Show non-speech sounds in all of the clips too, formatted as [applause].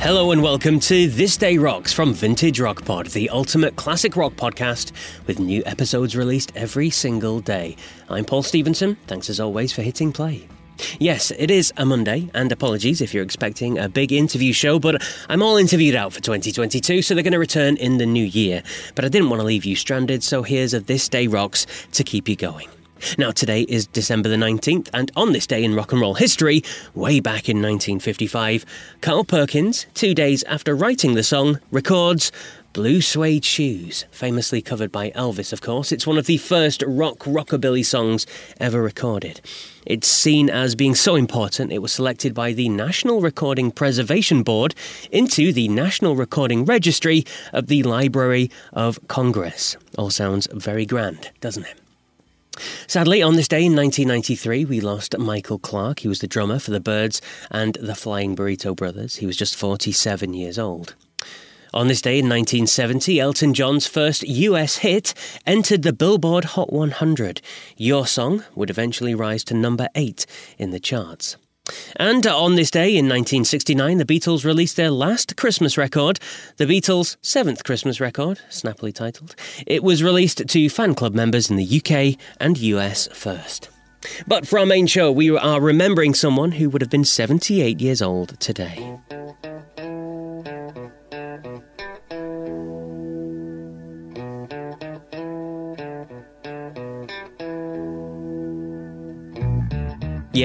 Hello and welcome to This Day Rocks from Vintage Rock Pod, the ultimate classic rock podcast with new episodes released every single day. I'm Paul Stevenson. Thanks as always for hitting play. Yes, it is a Monday, and apologies if you're expecting a big interview show, but I'm all interviewed out for 2022, so they're going to return in the new year. But I didn't want to leave you stranded, so here's a This Day Rocks to keep you going. Now, today is December the 19th, and on this day in rock and roll history, way back in 1955, Carl Perkins, two days after writing the song, records Blue Suede Shoes, famously covered by Elvis, of course. It's one of the first rock rockabilly songs ever recorded. It's seen as being so important, it was selected by the National Recording Preservation Board into the National Recording Registry of the Library of Congress. All sounds very grand, doesn't it? Sadly, on this day in 1993, we lost Michael Clarke. He was the drummer for the Byrds and the Flying Burrito Brothers. He was just 47 years old. On this day in 1970, Elton John's first US hit entered the Billboard Hot 100. Your Song would eventually rise to number 8 in the charts. And on this day in 1969, the Beatles released their last Christmas record, the Beatles' seventh Christmas record, snappily titled. It was released to fan club members in the UK and US first. But for our main show, we are remembering someone who would have been 78 years old today.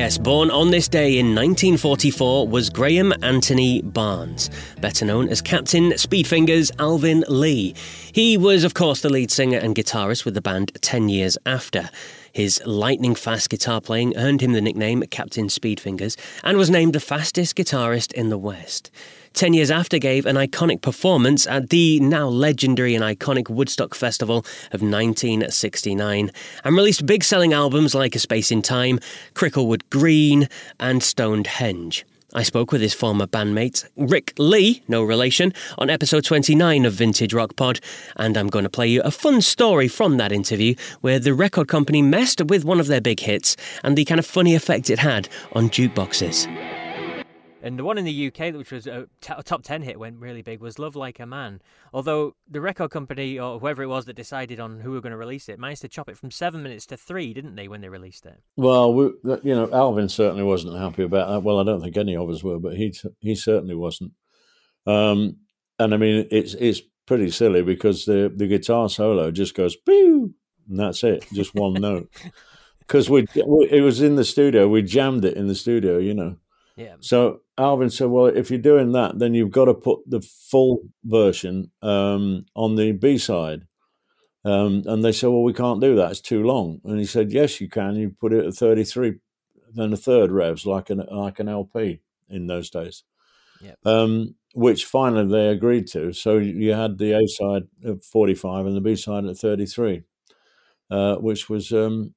Yes, born on this day in 1944 was Graham Anthony Barnes, better known as Captain Speedfingers Alvin Lee. He was, of course, the lead singer and guitarist with the band 10 years after. His lightning fast guitar playing earned him the nickname Captain Speedfingers and was named the fastest guitarist in the West. 10 years after gave an iconic performance at the now legendary and iconic Woodstock Festival of 1969 and released big selling albums like A Space in Time, Cricklewood Green, and Stonehenge. I spoke with his former bandmate, Ric Lee, no relation, on episode 29 of Vintage Rock Pod, and I'm going to play you a fun story from that interview where the record company messed with one of their big hits and the kind of funny effect it had on jukeboxes. And the one in the UK, which was a, t- a top 10 hit, went really big, was Love Like a Man. Although the record company, or whoever it was that decided on who were going to release it, managed to chop it from seven minutes to three, didn't they, when they released it? Well, we, you know, Alvin certainly wasn't happy about that. Well, I don't think any of us were, but he he certainly wasn't. Um, and I mean, it's it's pretty silly because the, the guitar solo just goes, pew, and that's it, just one note. [laughs] Because we, it was in the studio, we jammed it in the studio, you know. Yeah. So Alvin said, "Well, if you're doing that, then you've got to put the full version um, on the B side." Um, and they said, "Well, we can't do that; it's too long." And he said, "Yes, you can. You put it at 33, then a third revs, like an like an LP in those days." Yep. Um, which finally they agreed to. So you had the A side at 45 and the B side at 33, uh, which was um,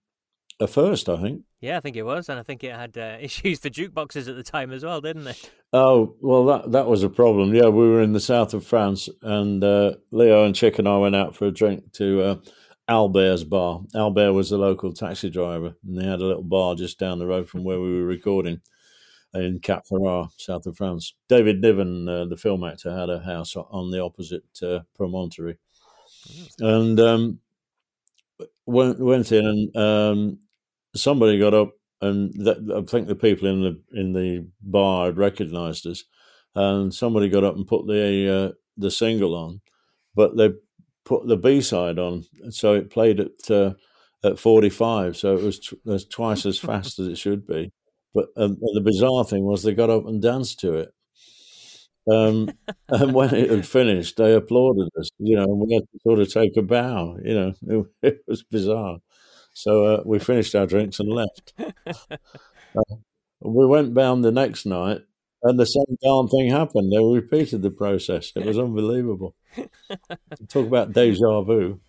a first, I think. Yeah, I think it was, and I think it had uh, [laughs] issues for jukeboxes at the time as well, didn't it? Oh well, that that was a problem. Yeah, we were in the south of France, and uh, Leo and Chick and I went out for a drink to uh, Albert's bar. Albert was the local taxi driver, and they had a little bar just down the road from where we were recording in Cap Ferrat, south of France. David Niven, uh, the film actor, had a house on the opposite uh, promontory, and um, went went in, and um, somebody got up, and that, I think the people in the in the bar had recognised us, and somebody got up and put the uh, the single on, but they put the B side on, so it played at uh, at forty five, so it was, twice as fast as it should be. But um, the bizarre thing was they got up and danced to it. Um, [laughs] and when it had finished, they applauded us, you know, and we had to sort of take a bow, you know, it, [laughs] it was bizarre. So uh, we finished our drinks and left. [laughs] uh, we went down the next night, and the same darn thing happened. They repeated the process. It was unbelievable. Talk about deja vu.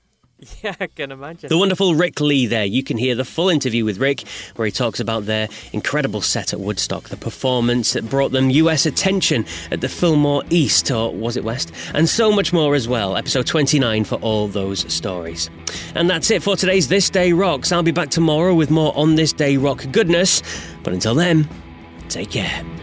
[laughs] Yeah, I can imagine. The wonderful Ric Lee there. You can hear the full interview with Rick where he talks about their incredible set at Woodstock, the performance that brought them US attention at the Fillmore East, or was it West? And so much more as well. Episode 29 for all those stories. And that's it for today's This Day Rocks. I'll be back tomorrow with more On This Day Rock goodness. But until then, take care.